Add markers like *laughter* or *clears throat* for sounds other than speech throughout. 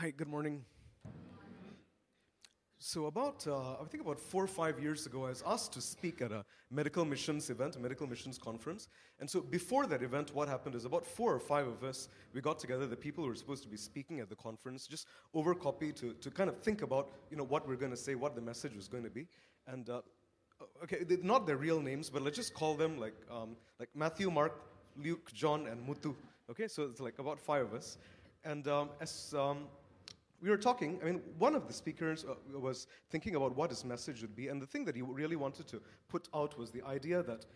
Hi, good morning. So, about, uh, I think about four or five years ago, I was asked to speak at a medical missions event, a medical missions conference. And so, before that event, what happened is about four or five of us, we got together, the people who were supposed to be speaking at the conference, just overcopy to, to kind of think about, you know, what we're going to say, what the message was going to be. And, uh, okay, not their real names, but let's just call them like, um, like Matthew, Mark, Luke, John, and Mutu. Okay, so it's like about five of us. And um, as um, we were talking, I mean, one of the speakers uh, was thinking about what his message would be, and the thing that he really wanted to put out was the idea that,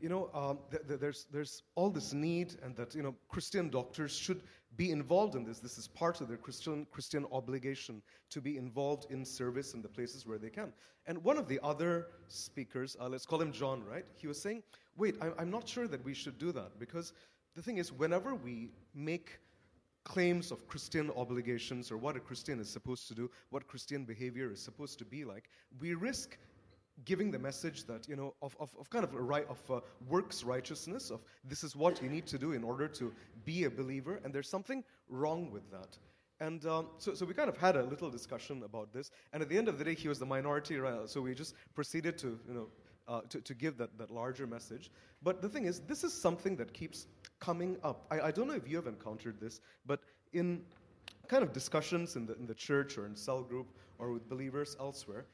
you know, um, th- th- there's, there's all this need, and that, you know, Christian doctors should be involved in this. This is part of their Christian, Christian obligation to be involved in service in the places where they can. And one of the other speakers, uh, let's call him John, right? He was saying, wait, I- I'm not sure that we should do that, because the thing is, whenever we make claims of Christian obligations or what a Christian is supposed to do, what Christian behavior is supposed to be like, we risk giving the message that you know of, of, of kind of a right of uh, works righteousness of this is what you need to do in order to be a believer and there's something wrong with that. And um, so, so we kind of had a little discussion about this and at the end of the day he was the minority so we just proceeded to you know uh, to, to give that, that larger message. But the thing is this is something that keeps coming up. I, I don't know if you have encountered this, but in kind of discussions in the, in the church or in cell group or with believers elsewhere,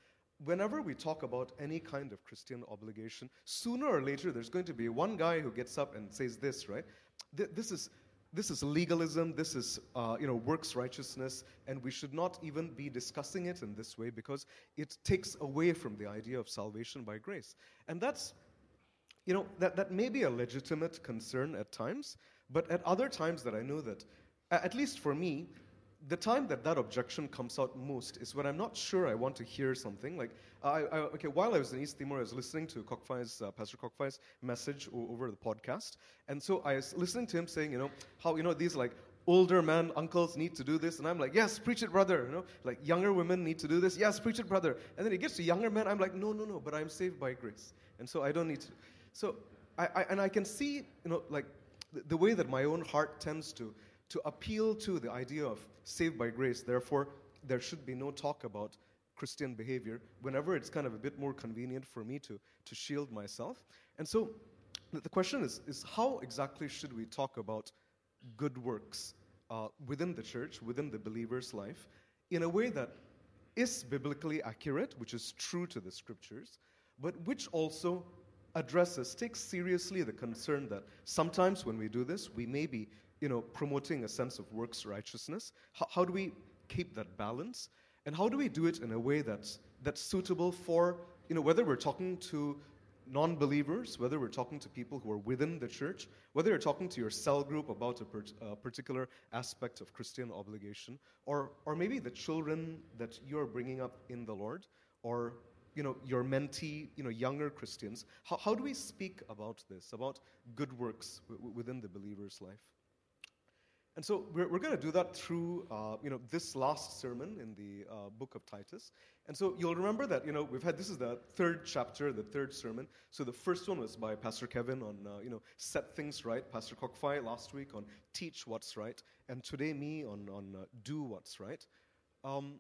whenever we talk about any kind of Christian obligation, sooner or later there's going to be one guy who gets up and says this, right? This is, this is legalism, this is uh, you know, works righteousness, and we should not even be discussing it in this way because it takes away from the idea of salvation by grace. And that's you know, that, that may be a legitimate concern at times, but at other times that I know that, at least for me, the time that that objection comes out most is when I'm not sure I want to hear something. Like, I, I, okay, while I was in East Timor, I was listening to Kokfai's, uh, Pastor Kokfai's message o- over the podcast. And so I was listening to him saying, you know, how, you know, these like older men, uncles need to do this. And I'm like, yes, preach it, brother. You know, like younger women need to do this. Yes, preach it, brother. And then he gets to younger men. I'm like, no, no, no, but I'm saved by grace. And so I don't need to. So, I, I, and I can see, you know, like the, the way that my own heart tends to, to appeal to the idea of saved by grace. Therefore, there should be no talk about Christian behavior whenever it's kind of a bit more convenient for me to, to shield myself. And so the question is, is how exactly should we talk about good works uh, within the church, within the believer's life, in a way that is biblically accurate, which is true to the scriptures, but which also addresses, takes seriously the concern that sometimes when we do this, we may be, you know, promoting a sense of works righteousness. How, how do we keep that balance? And how do we do it in a way that's, that's suitable for, you know, whether we're talking to non believers, whether we're talking to people who are within the church, whether you're talking to your cell group about a, per, particular aspect of Christian obligation, or, or maybe the children that you're bringing up in the Lord, or you know, your mentee, you know, younger Christians, how, how do we speak about this, about good works w- within the believer's life? And so we're, we're going to do that through, uh, you know, this last sermon in the uh, book of Titus. And so you'll remember that, you know, we've had, this is the third chapter, the third sermon. So the first one was by Pastor Kevin on, uh, you know, set things right. Pastor Kokfai last week on teach what's right. And today me on, on uh, do what's right. Um,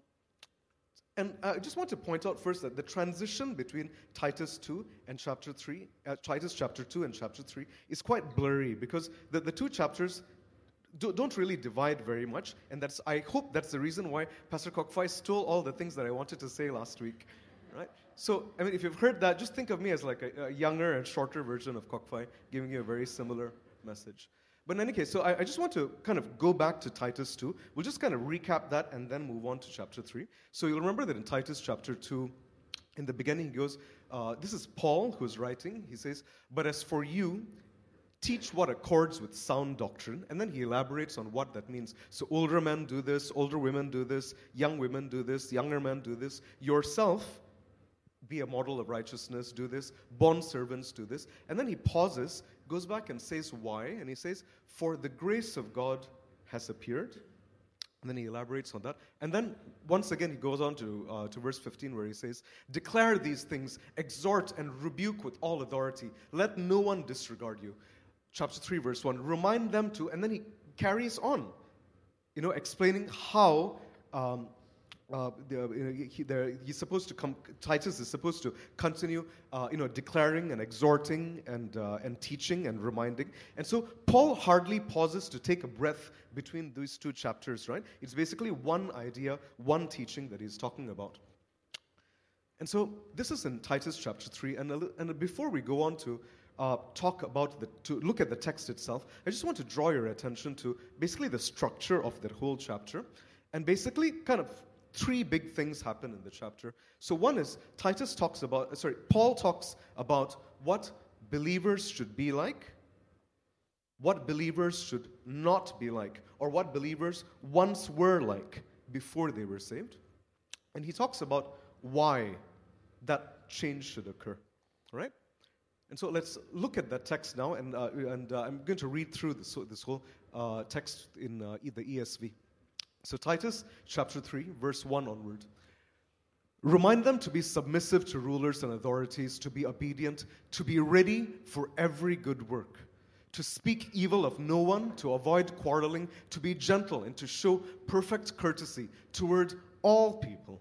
and I just want to point out first that the transition between Titus 2 and chapter 3, uh, Titus chapter 2 and chapter 3, is quite blurry because the, the two chapters do, not really divide very much. And that's, I hope that's the reason why Pastor Kokfai stole all the things that I wanted to say last week. Right? So, I mean, if you've heard that, just think of me as like a, a younger and shorter version of Kokfai, giving you a very similar message. But in any case, so I, I, just want to kind of go back to Titus 2. We'll just kind of recap that and then move on to chapter 3. So you'll remember that in Titus chapter 2, in the beginning, he goes, uh, This is Paul who's writing. He says, But as for you, teach what accords with sound doctrine. And then he elaborates on what that means. So older men do this, older women do this, young women do this, younger men do this. Yourself, be a model of righteousness, do this. Bond servants do this. And then he pauses goes back and says why, and he says, For the grace of God has appeared. And then he elaborates on that. And then once again, he goes on to, uh, to verse 15 where he says, Declare these things, exhort and rebuke with all authority. Let no one disregard you. Chapter 3, verse 1. Remind them to, and then he carries on, you know, explaining how um, uh, the, he, he's supposed to come. Titus is supposed to continue, uh, you know, declaring and exhorting and uh, and teaching and reminding. And so Paul hardly pauses to take a breath between these two chapters. Right? It's basically one idea, one teaching that he's talking about. And so this is in Titus chapter three. And and before we go on to uh, talk about the, to look at the text itself, I just want to draw your attention to basically the structure of that whole chapter, and basically kind of three big things happen in the chapter. So, one is Titus talks about, sorry, Paul talks about what believers should be like, what believers should not be like, or what believers once were like before they were saved. And he talks about why that change should occur. Right? And so let's look at that text now, and, uh, and uh, I'm going to read through this, this whole uh, text in uh, the ESV. So, Titus chapter 3, verse 1 onward. Remind them to be submissive to rulers and authorities, to be obedient, to be ready for every good work, to speak evil of no one, to avoid quarreling, to be gentle, and to show perfect courtesy toward all people.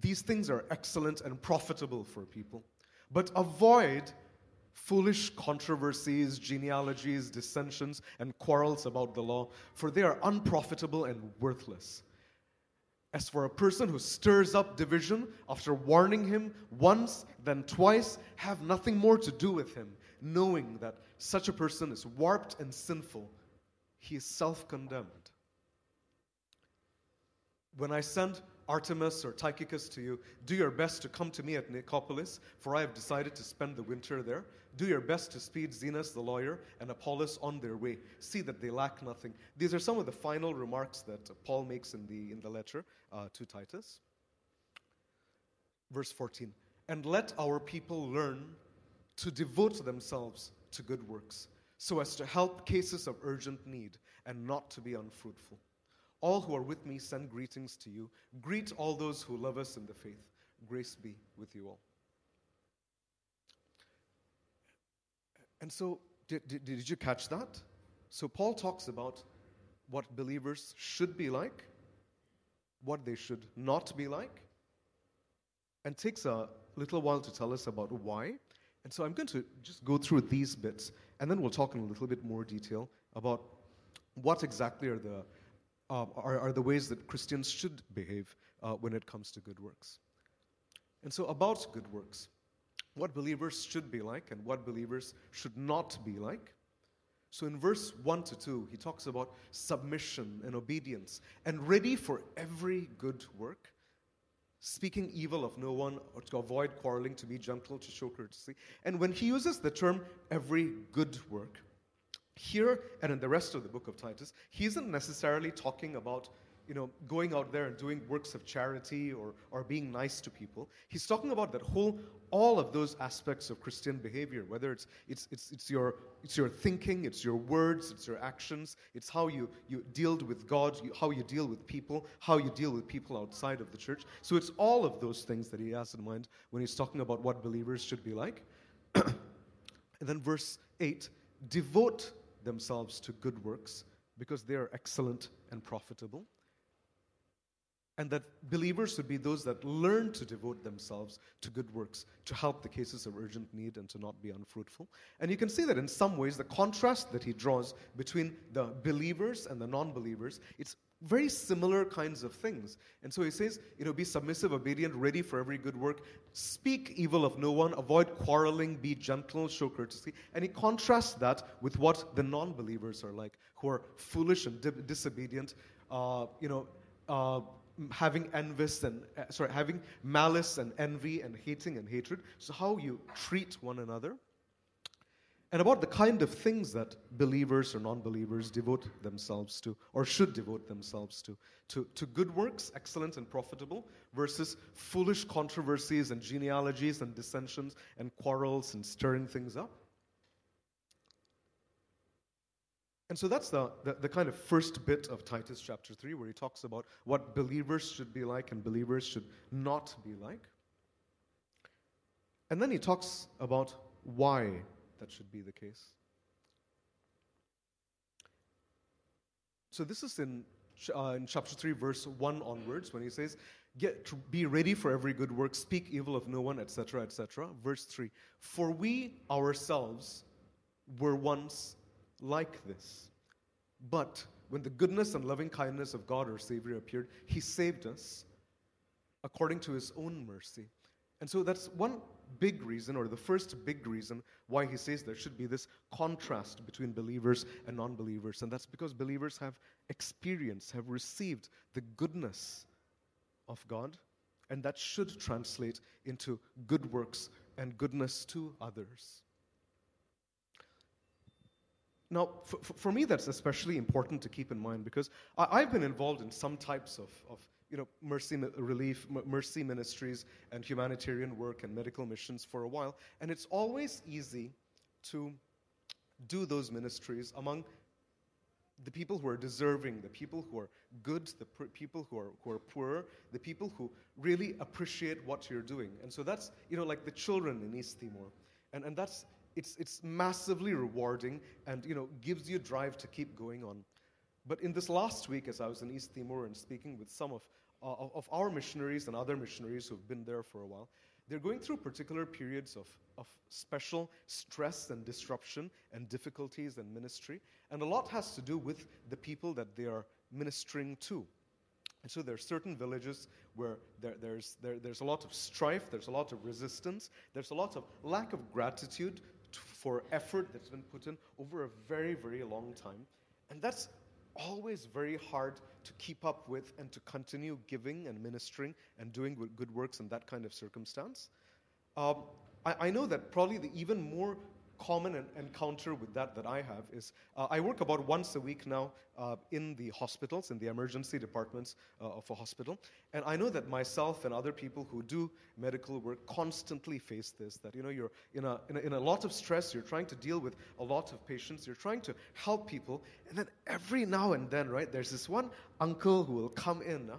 These things are excellent and profitable for people. But avoid foolish controversies, genealogies, dissensions, and quarrels about the law, for they are unprofitable and worthless. As for a person who stirs up division after warning him once, then twice, have nothing more to do with him, knowing that such a person is warped and sinful. He is self condemned. When I send Artemas or Tychicus to you, do your best to come to me at Nicopolis, for I have decided to spend the winter there. Do your best to speed Zenas the lawyer and Apollos on their way. See that they lack nothing. These are some of the final remarks that Paul makes in the, in the letter uh, to Titus. Verse 14 And let our people learn to devote themselves to good works, so as to help cases of urgent need and not to be unfruitful. All who are with me send greetings to you. Greet all those who love us in the faith. Grace be with you all. And so, did, did, did you catch that? So, Paul talks about what believers should be like, what they should not be like, and takes a little while to tell us about why. And so, I'm going to just go through these bits, and then we'll talk in a little bit more detail about what exactly are the uh, are, are, the ways that Christians should behave uh, when it comes to good works. And so, about good works, what believers should be like and what believers should not be like. So, in verse 1 to 2, he talks about submission and obedience and ready for every good work, speaking evil of no one, or to avoid quarreling, to be gentle, to show courtesy. And when he uses the term every good work, here and in the rest of the book of Titus, he isn't necessarily talking about you know, going out there and doing works of charity or, or being nice to people. He's talking about that whole, all of those aspects of Christian behavior, whether it's, it's, it's, it's, your, it's your thinking, it's your words, it's your actions, it's how you, you deal with God, you, how you deal with people, how you deal with people outside of the church. So it's all of those things that he has in mind when he's talking about what believers should be like. *clears throat* and then verse 8 devote themselves to good works because they are excellent and profitable. And that believers would be those that learn to devote themselves to good works, to help the cases of urgent need and to not be unfruitful. And you can see that in some ways, the contrast that he draws between the believers and the non believers, it's very similar kinds of things. And so he says, you know, be submissive, obedient, ready for every good work, speak evil of no one, avoid quarreling, be gentle, show courtesy. And he contrasts that with what the non believers are like, who are foolish and di- disobedient, uh, you know, uh, having envious and uh, sorry, having malice and envy and hating and hatred. So how you treat one another and about the kind of things that believers or non believers devote themselves to or should devote themselves to, to. To good works, excellent and profitable, versus foolish controversies and genealogies and dissensions and quarrels and stirring things up. And so that's the, the, the, kind of first bit of Titus chapter 3, where he talks about what believers should be like and believers should not be like. And then he talks about why that should be the case. So this is in, uh, in chapter 3, verse 1 onwards, when he says, Get to be ready for every good work, speak evil of no one, etc., etc. Verse 3 For we ourselves were once like this. But when the goodness and loving kindness of God our Savior appeared, He saved us according to His own mercy. And so that's one big reason, or the first big reason, why he says there should be this contrast between believers and non believers. And that's because believers have experienced, have received the goodness of God, and that should translate into good works and goodness to others. Now, for, for me, that's especially important to keep in mind because I, have been involved in some types of, of you know, mercy relief, mercy ministries, and humanitarian work and medical missions for a while. And it's always easy to do those ministries among the people who are deserving, the people who are good, the people who are, who are poor, the people who really appreciate what you're doing. And so that's, you know, like the children in East Timor. And, and that's, it's, it's massively rewarding and, you know, gives you drive to keep going on. But in this last week, as I was in East Timor and speaking with some of, uh, of our missionaries and other missionaries who've been there for a while, they're going through particular periods of, of special stress and disruption and difficulties in ministry. And a lot has to do with the people that they are ministering to. And so there are certain villages where there, there's, there, there's a lot of strife, there's a lot of resistance, there's a lot of lack of gratitude for effort that's been put in over a very, very long time. And that's always very hard to keep up with and to continue giving and ministering and doing good works in that kind of circumstance. Um, I, I, know that probably the even more common encounter with that that I have is uh, I work about once a week now uh, in the hospitals, in the emergency departments uh, of a hospital. And I know that myself and other people who do medical work constantly face this that, you know, you're in a, in a, in a lot of stress, you're trying to deal with a lot of patients, you're trying to help people. And then every now and then, right, there's this one uncle who will come in.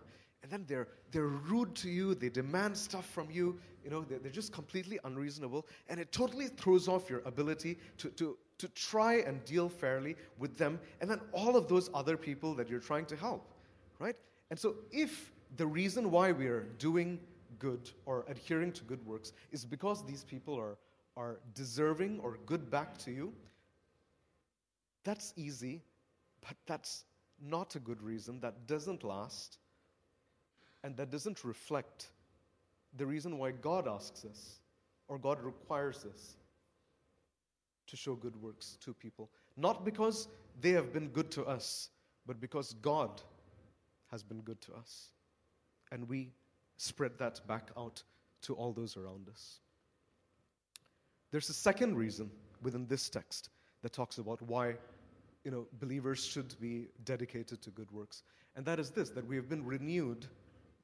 And then they're, they're rude to you, they demand stuff from you, you know, they're, they're just completely unreasonable, and it totally throws off your ability to, to, to try and deal fairly with them, and then all of those other people that you're trying to help, right? And so if the reason why we are doing good or adhering to good works is because these people are, are deserving or good back to you, that's easy, but that's not a good reason. That doesn't last and that doesn't reflect the reason why God asks us or God requires us to show good works to people. Not because they have been good to us, but because God has been good to us. And we spread that back out to all those around us. There's a second reason within this text that talks about why you know, believers should be dedicated to good works. And that is this that we have been renewed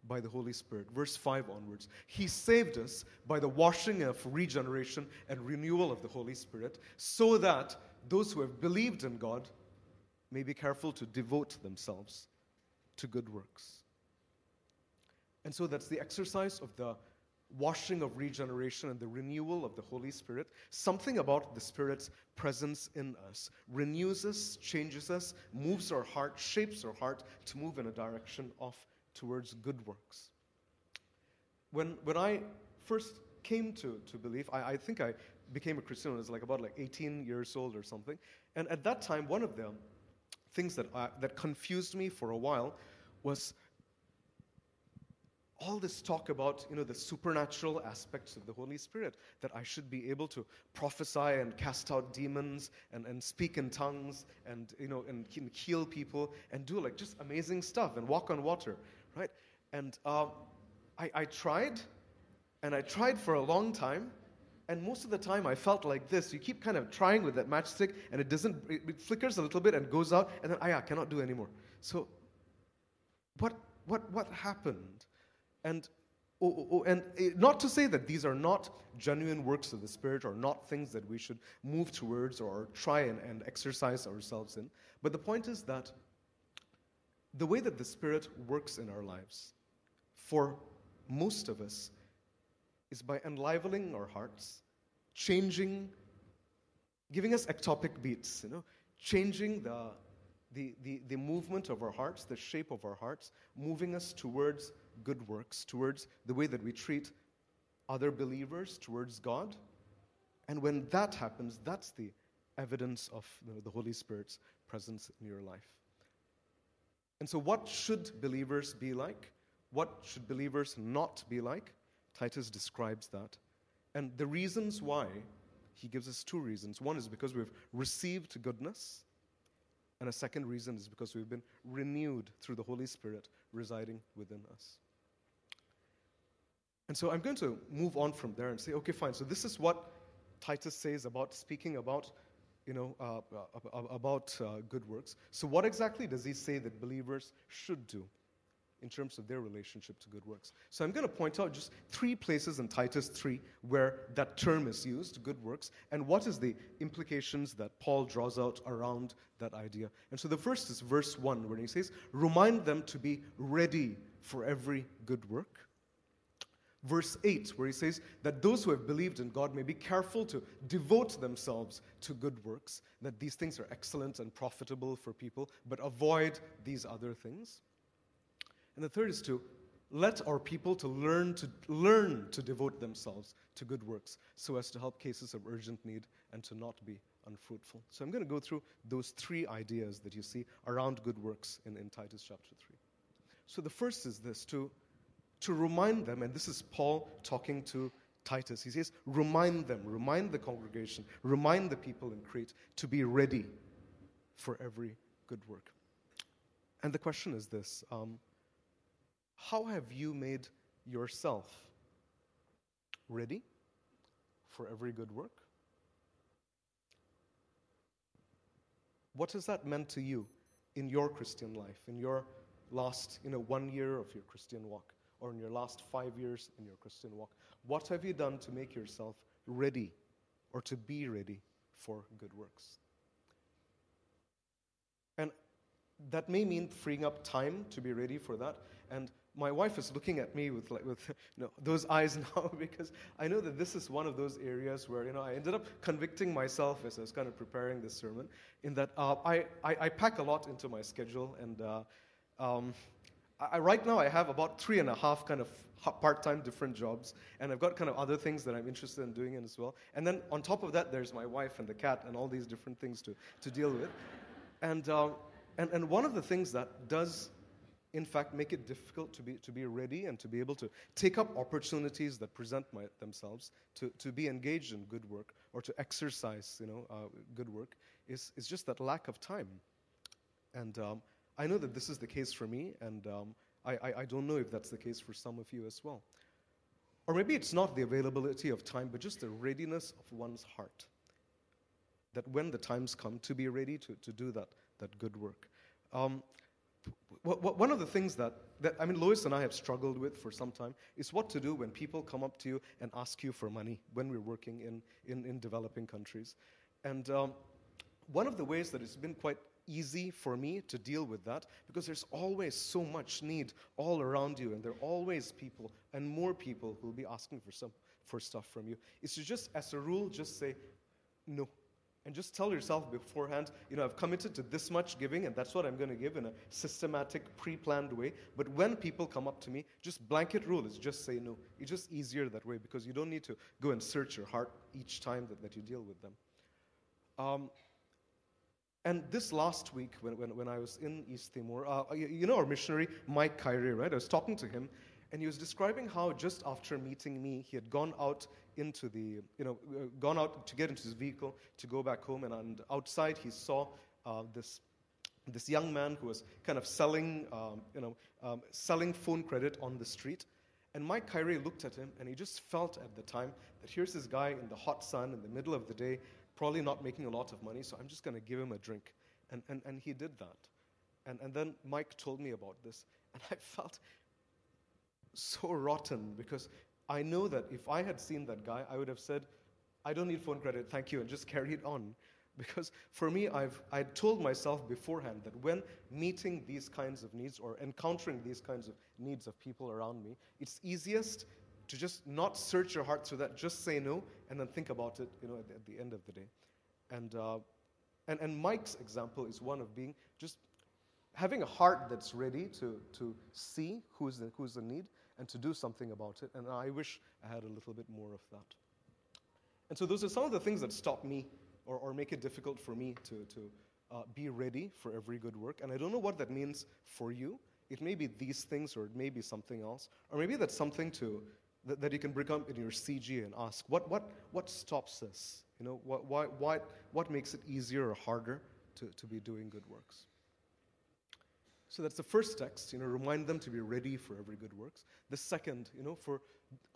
by the Holy Spirit. Verse 5 onwards. He saved us by the washing of regeneration and renewal of the Holy Spirit, so that those who have believed in God may be careful to devote themselves to good works. And so that's the exercise of the washing of regeneration and the renewal of the Holy Spirit. Something about the Spirit's presence in us renews us, changes us, moves our heart, shapes our heart to move in a direction of towards good works. When, when I first came to, to believe, I, I think I became a Christian when I was like about like 18 years old or something. And at that time, one of the things that, uh, that confused me for a while was all this talk about you know the supernatural aspects of the holy spirit that i should be able to prophesy and cast out demons and, and speak in tongues and you know and heal people and do like just amazing stuff and walk on water right and uh, I, I tried and i tried for a long time and most of the time I felt like this. You keep kind of trying with that matchstick and it doesn't, it, it flickers a little bit and goes out, and then, ah, yeah, I cannot do anymore. So, what, what, what happened? And, oh, oh, oh and not to say that these are not genuine works of the Spirit or not things that we should move towards or try and, and exercise ourselves in, but the point is that the way that the Spirit works in our lives, for most of us, is by enlivening our hearts, changing, giving us ectopic beats, you know, changing the, the, the, the movement of our hearts, the shape of our hearts, moving us towards good works, towards the way that we treat other believers, towards God. And when that happens, that's the evidence of you know, the Holy Spirit's presence in your life. And so, what should believers be like? What should believers not be like? Titus describes that. And the reasons why, he gives us two reasons. One is because we've received goodness, and a second reason is because we've been renewed through the Holy Spirit residing within us. And so I'm going to move on from there and say, okay, fine. So this is what Titus says about speaking about, you know, uh, uh, about uh, good works. So what exactly does he say that believers should do? in terms of their relationship to good works. So I'm going to point out just three places in Titus 3 where that term is used, good works, and what is the implications that Paul draws out around that idea. And so the first is verse 1 where he says, "Remind them to be ready for every good work." Verse 8, where he says that those who have believed in God may be careful to devote themselves to good works, that these things are excellent and profitable for people, but avoid these other things. And the third is to let our people to learn to learn to devote themselves to good works so as to help cases of urgent need and to not be unfruitful. So I'm going to go through those three ideas that you see around good works in, in Titus chapter 3. So the first is this to, to remind them, and this is Paul talking to Titus. He says, remind them, remind the congregation, remind the people in Crete to be ready for every good work. And the question is this um, how have you made yourself ready for every good work? What has that meant to you in your Christian life, in your last you know, one year of your Christian walk, or in your last five years in your Christian walk? What have you done to make yourself ready or to be ready for good works? And that may mean freeing up time to be ready for that. And my wife is looking at me with, like, with *laughs* you know, those eyes *laughs* now because I know that this is one of those areas where you know, I ended up convicting myself as I was kind of preparing this sermon in that uh, I, I, I, pack a lot into my schedule. And uh, um, I, right now I have about three and a half kind of part-time different jobs and i've got kind of other things that i'm interested in doing as well and then on top of that there's my wife and the cat and all these different things to, to deal with and, uh, and, and one of the things that does in fact, make it difficult to be, to be ready and to be able to take up opportunities that present my, themselves, to, to be engaged in good work or to exercise you know, uh, good work, is, is just that lack of time. And um, I know that this is the case for me, and um, I, I, I don't know if that's the case for some of you as well. Or maybe it's not the availability of time, but just the readiness of one's heart. That when the times come, to be ready to, to do that, that good work. Um, one of the things that, that, I mean, Lois and I have struggled with for some time is what to do when people come up to you and ask you for money when we're working in, in, in developing countries. And um, one of the ways that it's been quite easy for me to deal with that because there's always so much need all around you, and there are always people and more people who will be asking for, some, for stuff from you, is to just, as a rule, just say, no, and just tell yourself beforehand, you know, I've committed to this much giving, and that's what I'm going to give in a systematic, pre planned way. But when people come up to me, just blanket rule is just say no. It's just easier that way because you don't need to go and search your heart each time that, that you deal with them. Um, And this last week, when, when, when I was in East Timor, uh, you, you know our missionary, Mike Kyrie, right? I was talking to him, and he was describing how just after meeting me, he had gone out into the, you know, uh, gone out to get into his vehicle to go back home, and, and outside he saw uh, this, this young man who was kind of selling, um, you know, um, selling phone credit on the street. And Mike Kyrie looked at him, and he just felt at the time that here's this guy in the hot sun in the middle of the day, probably not making a lot of money, so I'm just going to give him a drink. And, and, and he did that. And, and then Mike told me about this, and *laughs* I felt so rotten because I know that if I had seen that guy, I would have said, I don't need phone credit, thank you, and just *laughs* carried on. Because for me, I've I told myself beforehand that when meeting these kinds of needs or encountering these kinds of needs of people around me, it's easiest to just not search your heart through that, just say no, and then think about it, you know, at the, at the end of the day. And, uh, and, and Mike's example is one of being just having a heart that's ready to, to see who's the, who's the need and to do something about it. And I wish I had a little bit more of that. And so those are some of the things that stop me or, or make it difficult for me to, to uh, be ready for every good work. And I don't know what that means for you. It may be these things or it may be something else. Or maybe that's something to, that, that you can bring up in your CG and ask, what, what, what stops this? You know, what, why, why, what makes it easier or harder to, to be doing good works? So that's the first text, you know, remind them to be ready for every good works. The second, you know, for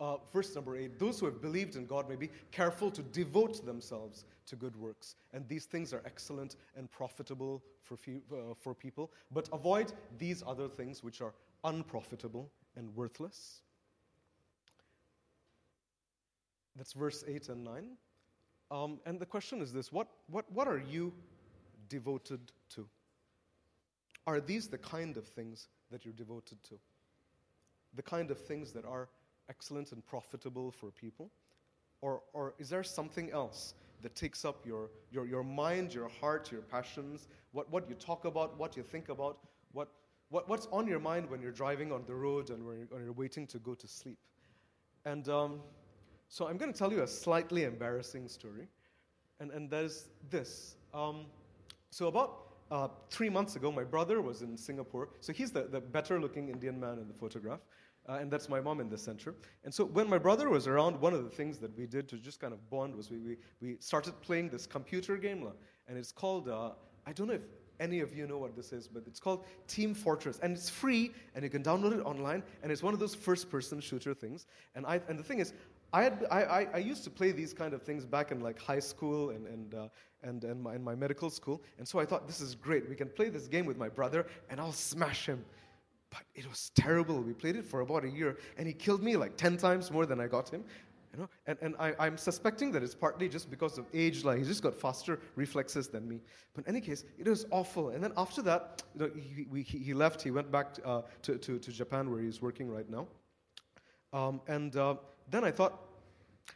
uh, verse number eight, those who have believed in God may be careful to devote themselves to good works. And these things are excellent and profitable for, few, uh, for people, but avoid these other things which are unprofitable and worthless. That's verse 8 and 9. Um, and the question is this what, what, what are you devoted to? Are these the kind of things that you're devoted to? The kind of things that are excellent and profitable for people? Or, or is there something else that takes up your, your, your mind, your heart, your passions, what, what you talk about, what you think about, what, what, what's on your mind when you're driving on the road and when you're, when you're waiting to go to sleep? And um, so I'm going to tell you a slightly embarrassing story, and, and that is this. Um, so, about uh, three months ago, my brother was in Singapore. So, he's the, the better looking Indian man in the photograph. Uh, and that's my mom in the center. And so when my brother was around, one of the things that we did to just kind of bond was we, we, we started playing this computer game, and it's called, uh, I don't know if any of you know what this is, but it's called Team Fortress. And it's free, and you can download it online, and it's one of those first person shooter things. And, I, and the thing is, I, had, I, I, used to play these kind of things back in like high school and, and, uh, and, and my, in my medical school. And so I thought, this is great. We can play this game with my brother and I'll smash him. But it was terrible. We played it for about a year and he killed me like 10 times more than I got him. You know? And, and I, I'm suspecting that it's partly just because of age. Like he's just got faster reflexes than me. But in any case, it was awful. And then after that, you know, he, we, he left. He went back uh, to, to, to Japan where he's working right now. Um, and uh, then I thought,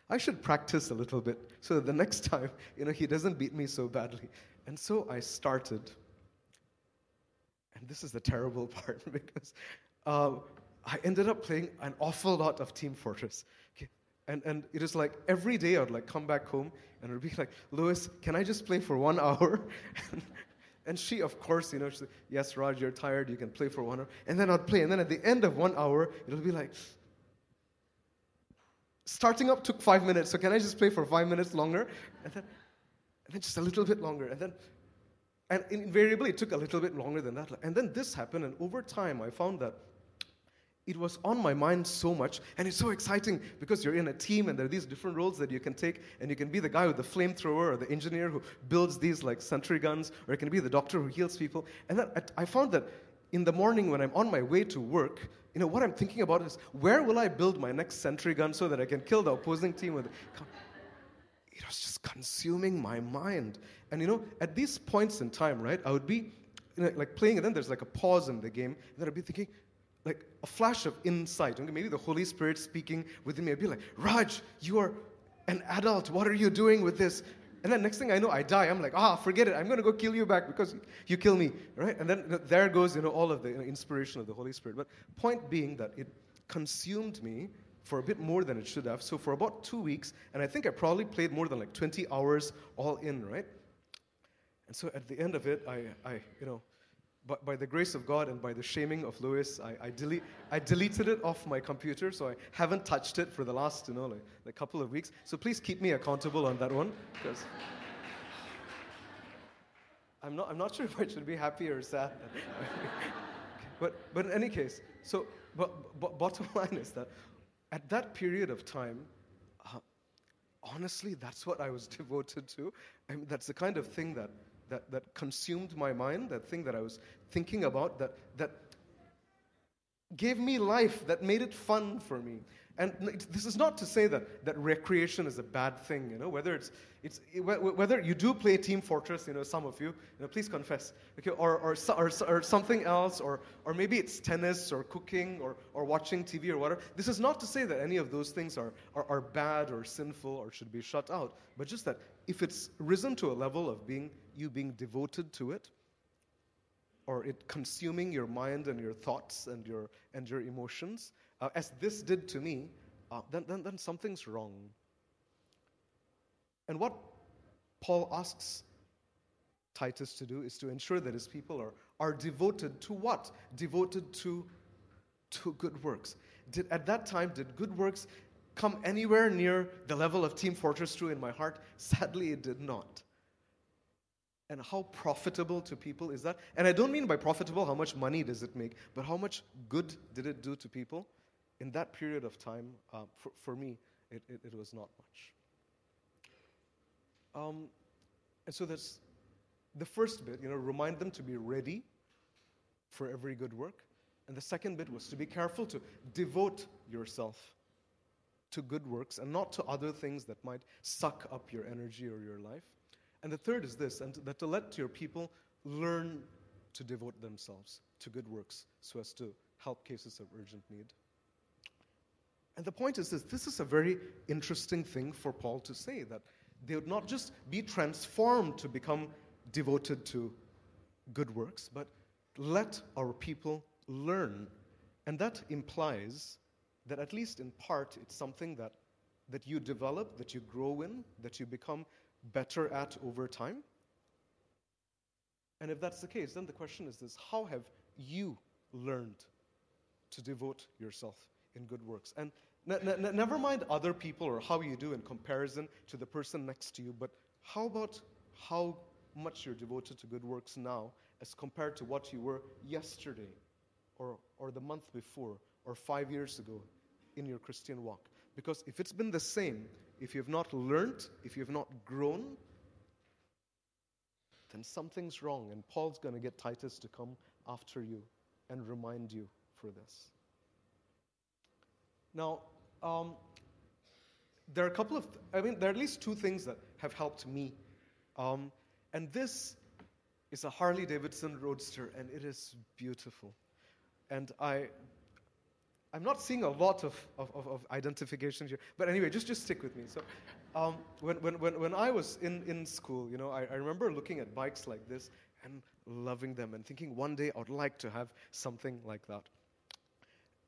I should practice a little bit so that the next time, you know, he doesn't beat me so badly. And so I started. And this is the terrible *laughs* part because uh, I ended up playing an awful lot of Team Fortress. Okay? And, and it is like every day I'd like come back home and it would be like, Lois, can I just play for one *laughs* hour? *laughs* and she, of course, you know, she said, yes, Raj, you're tired, you can play for one hour. And then I'd play. And then at the end of one hour, it'll be like, starting up took five minutes, so can I just play for five minutes longer? And then, and then just a little bit longer. And then, and invariably, it took a little bit longer than that. And then this happened, and over time, I found that it was on my mind so much, and it's so exciting because you're in a team and there are these different roles that you can take, and you can be the guy with the flamethrower or the engineer who builds these like sentry guns, or you can be the doctor who heals people. And then I found that in the morning when I'm on my way to work, you know, what I'm thinking about is where will I build my next sentry gun so that I can kill the opposing team with it was just consuming my mind. And you know, at these points in time, right, I would be you know, like playing, and then there's like a pause in the game, and then I'd be thinking, like a flash of insight. Okay, maybe the Holy Spirit speaking within me. I'd be like, Raj, you are an adult. What are you doing with this? And then next thing I know, I die. I'm like, ah, forget it. I'm going to go kill you back because you kill me, right? And then there goes, you know, all of the you know, inspiration of the Holy Spirit. But point being that it consumed me for a bit more than it should have. So for about two weeks, and I think I probably played more than like 20 hours all in, right? And so at the end of it, I, I you know, by, by the grace of God and by the shaming of Lewis, I, I, delete, I deleted it off my computer, so I haven't touched it for the last, you know, like, a couple of weeks. So please keep me accountable on that one, because I'm not, I'm not sure if I should be happy or sad. *laughs* but, but in any case, so but, but bottom *laughs* line is that at that period of time, uh, honestly, that's what I was *laughs* devoted to. I mean, that's the kind of thing that, that, that consumed my mind, that thing that I was thinking about, that, that gave me life, that made it fun for me. And this is not to say that, that recreation is a bad thing, you know, whether it's, it's, whether you do play Team Fortress, you know, some of you, you know, please confess, okay, or, or, or, or something else, or, or maybe it's tennis or cooking or, or watching TV or whatever. This is not to say that any of those things are, are, are bad or sinful or should be shut out, but just that if it's risen to a level of being, you being devoted to it, or it consuming your mind and your thoughts and your, and your emotions, uh, as this did to me, uh, then, then, then something's wrong. And what Paul asks Titus to do is to ensure that his people are, are devoted to what? Devoted to, to good works. Did, at that time, did good works come anywhere near the level of Team Fortress 2 in my heart? *laughs* Sadly, it did not. And how profitable to people is that? And I don't mean by profitable how much money does it make, but how much good did it do to people? in that period of time, uh, for, for me, it, it, it, was not much. Um, and so that's the first bit, you know, remind them to be ready for every good work. And the second bit was to be careful to devote yourself to good works and not to other things that might suck up your energy or your life. And the third is this, and that to let your people learn to devote themselves to good works so as to help cases of urgent need. And the point is this this is a very interesting thing for Paul to say that they would not just be transformed to become devoted to good works, but let our people learn. And that implies that, at least in part, it's something that, that you develop, that you grow in, that you become better at over time. And if that's the case, then the question is this how have you learned to devote yourself in good works. And n- n- never mind other people or how you do in comparison to the person next to you, but how about how much you're devoted to good works now as compared to what you were yesterday or, or the month before or five years ago in your Christian walk? Because if it's been the same, if you've not learned, if you've not grown, then something's wrong. And Paul's going to get Titus to come after you and remind you for this. Now, um, there are a couple of, I mean, there are at least two things that have helped me. Um, and this is a Harley Davidson Roadster, and it is beautiful. And I, I'm not seeing a lot of, of, of, identification here. But anyway, just, just stick with me. So, um, when, when, when, when I was in, in school, you know, I, I remember looking at bikes like this and loving them and thinking one day I would like to have something like that.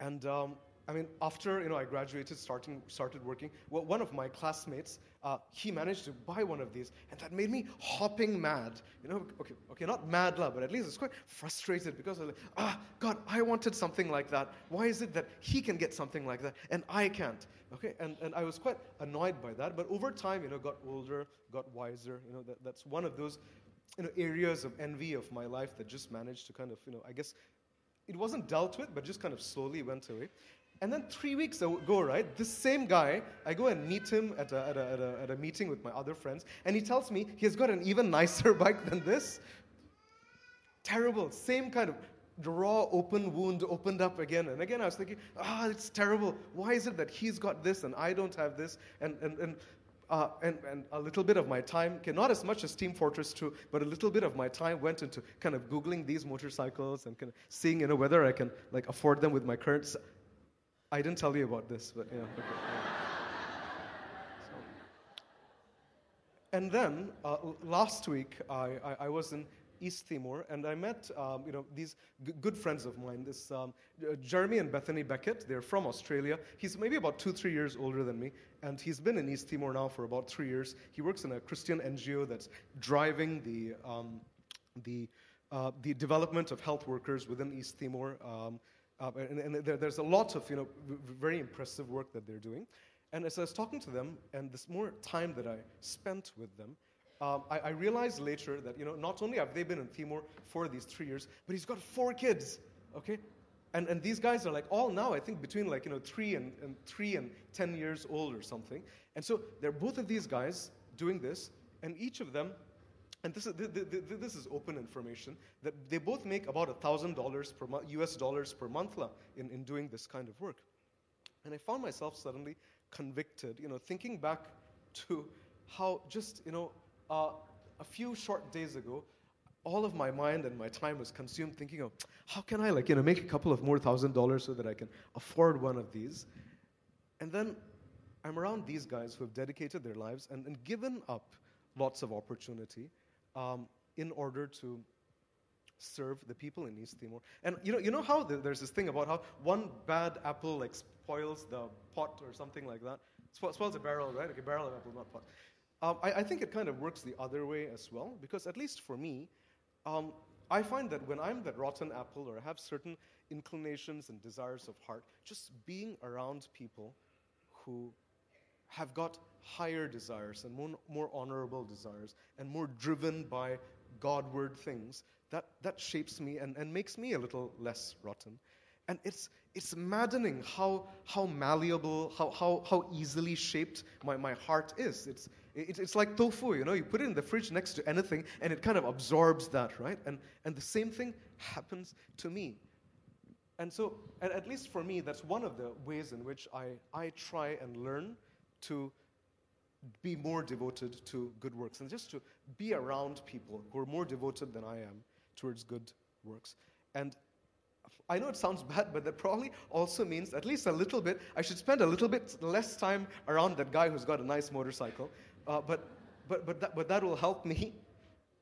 And um, I mean, after you know I graduated, starting started working. Well, one of my classmates, uh, he managed to buy one of these, and that made me hopping mad. You know, okay, okay, not mad love, but at least it's quite frustrated because I like, ah, God, I wanted something like that. Why is it that he can get something like that and I can't? Okay, and, and I was quite annoyed by that. But over time, you know, got older, got wiser. You know, that, that's one of those you know areas of envy of my life that just managed to kind of you know I guess it wasn't dealt with, but just kind of slowly went away. And then three weeks ago, right, this same guy, I go and meet him at a, at, a, at, a, at a meeting with my other friends, and he tells me he's got an even nicer *laughs* bike than this. Terrible, same kind of raw open wound opened up again and again. I was thinking, ah, oh, it's terrible. Why is it that he's got this and I don't have this? And, and, and uh, and, and, a little bit of my time, okay, not as much as Team Fortress 2, but a little bit of my time went into kind of Googling these motorcycles and kind of seeing, you know, whether I can like afford them with my current I didn't tell you about this, but yeah. Okay, yeah. So. And then uh, last week, I, I, I, was in East Timor, and I met um, you know these g- good friends of mine. This um, uh, Jeremy and Bethany Beckett. They're from Australia. He's maybe about two, three years older than me, and he's been in East Timor now for about three years. He works in a Christian NGO that's driving the um, the uh, the development of health workers within East Timor. Um, uh, and, and there, there's a lot of you know very impressive work that they're doing. And as I was talking to them, and this more time that I spent with them, um, I, I, realized later that, you know, not only have they been in Timor for these three years, but he's got four kids, okay? And, and these guys are like all now, I think, between like, you know, three and, and three and 10 years old or something. And so they're both of these guys doing this, and each of them, and this is, this is open information, that they both make about $1,000 per month, US dollars per month in, in doing this kind of work. And I found myself suddenly convicted, you know, thinking back to how just, you know, uh, a few short days ago, all of my mind and my time was consumed thinking of how can I, like, you know, make a couple of more thousand dollars so that I can afford one of these. And then I'm around these guys who have dedicated their lives and, and given up lots of opportunity um, in order to serve the people in East Timor. And you know, you know how the, there's this thing about how one bad apple like spoils the pot or something like that. spoils the barrel, right? Okay, barrel of apple, not pot. Um, I, I, think it kind of works the other way as well, because at least for me, um, I find that when I'm that rotten apple or I have certain inclinations and desires of heart, just being around people who have got higher desires and more, more honorable desires and more driven by Godward things, that, that shapes me and, and makes me a little less rotten. And it's, it's maddening how, how malleable, how, how, how easily shaped my, my heart is. It's, it, it's like tofu, you know, you put it in the fridge next to anything and it kind of absorbs that, right? And, and the same thing happens to me. And so, and at least for me, that's one of the ways in which I, I try and learn to be more devoted to good works and just to be around people who are more devoted than I am towards good works. And I know it sounds bad, but that probably also means, at least a little bit, I should spend a little bit less time around that guy who's got a nice motorcycle. Uh, but, but, but, that, but that will help me.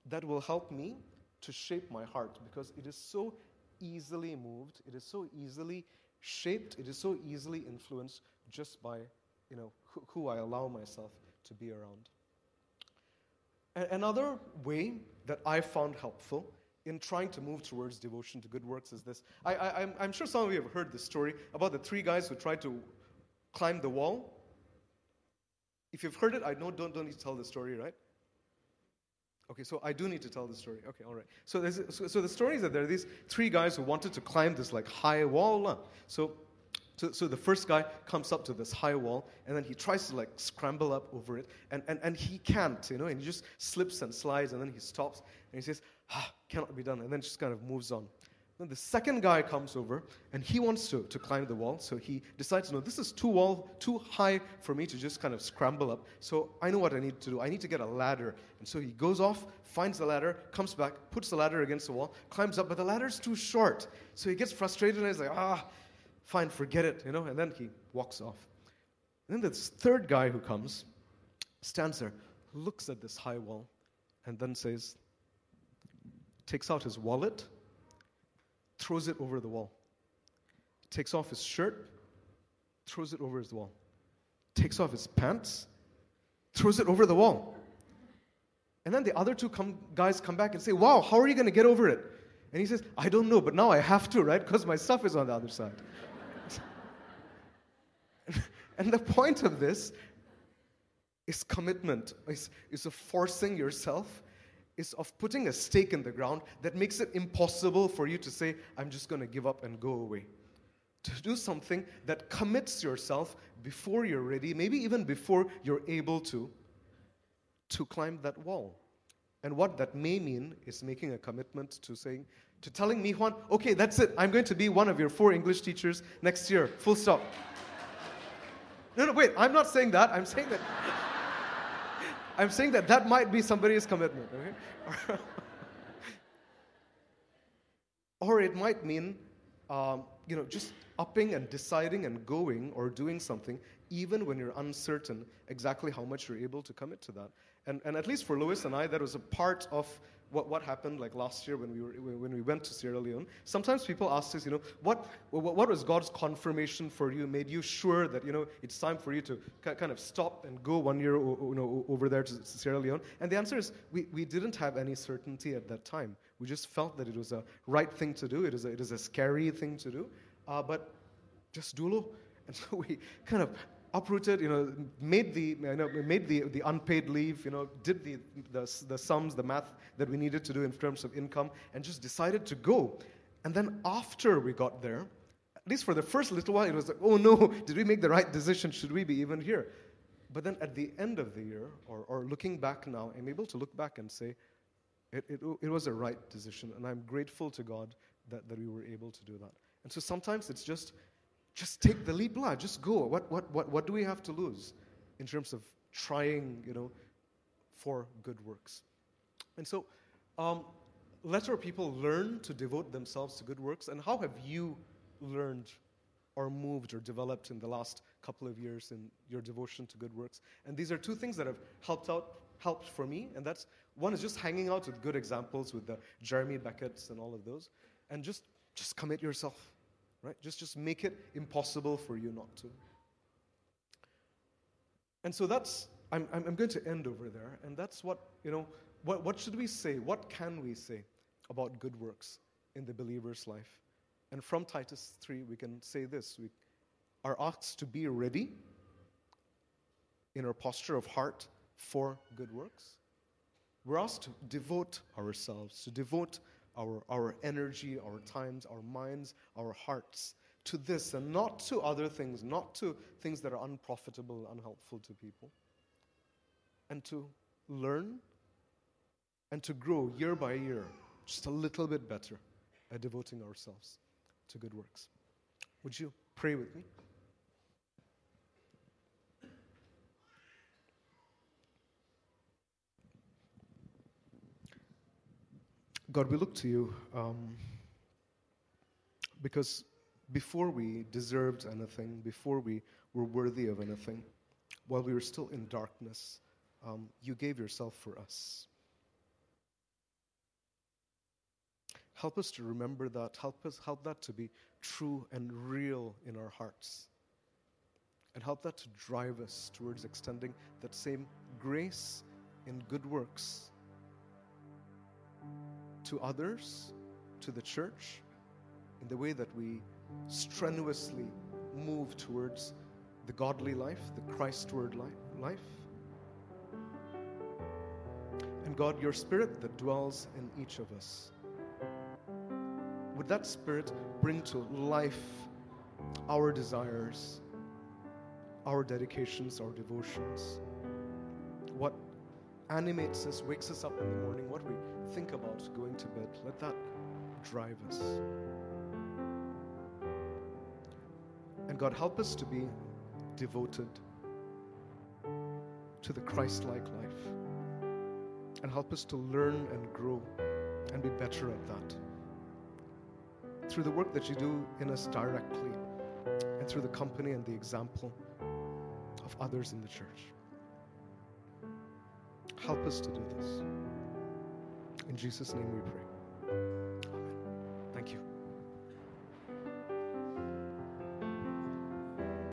That will help me to shape my heart because it is so easily moved, it is so easily shaped, it is so easily influenced just by you know, who, who I allow myself to be around. Another way that I found helpful in trying to move towards devotion to good works is this. I, I'm sure some of you have heard the story about the three guys who tried to climb the wall. If you've heard it, I know don't, don't need to tell the story, right? Okay, so I do need to tell the story. Okay, all right. So, so, so, the story is that there are these three guys who wanted to climb this like high wall. So so, so the first guy comes up to this high wall, and then he tries to like scramble up over it, and, and, and he can't, you know, and he just slips and slides, and then he stops, and he says, ah, cannot be done, and then just kind of moves on. Then the second guy comes over, and he wants to, to climb the wall, so he decides, no, this is too wall, too high for me to just kind of scramble up, so I know what I need to do. I need to get a ladder. And so he goes off, finds the ladder, comes back, puts the ladder against the wall, climbs up, but the ladder's too short. So he gets frustrated, and he's like, ah, fine, forget it, you know, and then he walks off. And then this third guy who comes, stands there, looks at this high wall, and then says, takes out his wallet, throws it over the wall, takes off his shirt, throws it over his wall, takes off his pants, throws it over the wall. And then the other two come, guys come back and say, Wow, how are you going to get over it? And he says, I don't know, but now I have to, right? Because my stuff is on the other side. *laughs* And the point of this is commitment, is, is of forcing yourself, is of putting a stake in the ground that makes it impossible for you to say, I'm just going to give up and go away. To do something that commits yourself before you're ready, maybe even before you're able to, to climb that wall. And what that may mean is making a commitment to saying, to telling me, Juan, okay, that's it. I'm going to be one of your four English teachers next year. Full stop. No, no, wait, I'm not saying that. I'm saying that. *laughs* I'm saying that that might be somebody's commitment, okay? *laughs* or it might mean, um, you know, just upping and deciding and going or doing something even when you're uncertain exactly how much you're able to commit to that. And, and at least for Lewis and I, that was a part of what, what happened like last year when we, were, when we went to Sierra Leone, sometimes people ask us, you know, what, what, what was God's confirmation for you, made you sure that, you know, it's time for you to kind of stop and go one year you know, over there to Sierra Leone? And the answer is we, we didn't have any certainty at that time. We just felt that it was a right thing to do. It is a, it is a scary thing to do. Uh, but just dulu. *laughs* And so we kind of uprooted, you know, made the, you know, made the, the unpaid leave, you know, did the, the, the sums, the math that we needed to do in terms of income, and just decided to go. And then after we got there, at least for the first little while, it was like, oh no, *laughs* did we make the right decision? Should we be even here? But then at the end of the year, or, or looking back now, I'm able to look back and say, it, it, it was a right decision, and I'm grateful to God that, that we were able to do that. And so sometimes it's just just take the leap, lah. Just go. What, what, what, what do we have to lose in terms of trying, you know, for good works? And so, um, let our people learn to devote themselves to good works. And how have you learned or moved or developed in the last couple of years in your devotion to good works? And these are two things that have helped out, helped for me. And that's one is just hanging out with good examples with the Jeremy Beckett's and all of those, and just just commit yourself right? Just, just make it impossible for you not to. And so that's, I'm, I'm going to end over there. And that's what, you know, what, what should we say? What can we say about good works in the believer's life? And from Titus 3, we can say this we are asked to be ready in our posture of heart for good works. We're asked to devote ourselves, to devote our, our energy, our times, our minds, our hearts to this and not to other things, not to things that are unprofitable, unhelpful to people. And to learn and to grow year by year just a little bit better at devoting ourselves to good works. Would you pray with me? God, we look to you um, because before we deserved anything, before we were worthy of anything, while we were still in darkness, um, you gave yourself for us. Help us to remember that. Help us help that to be true and real in our hearts. And help that to drive us towards extending that same grace in good works to others, to the church, in the way that we strenuously move towards the godly life, the Christward life. And God, your spirit that dwells in each of us, would that spirit bring to life our desires, our dedications, our devotions? Animates us, wakes us up in the morning, what we think about going to bed. Let that drive us. And God, help us to be devoted to the Christ like life. And help us to learn and grow and be better at that. Through the work that you do in us directly, and through the company and the example of others in the church. Help us to do this. In Jesus' name we pray.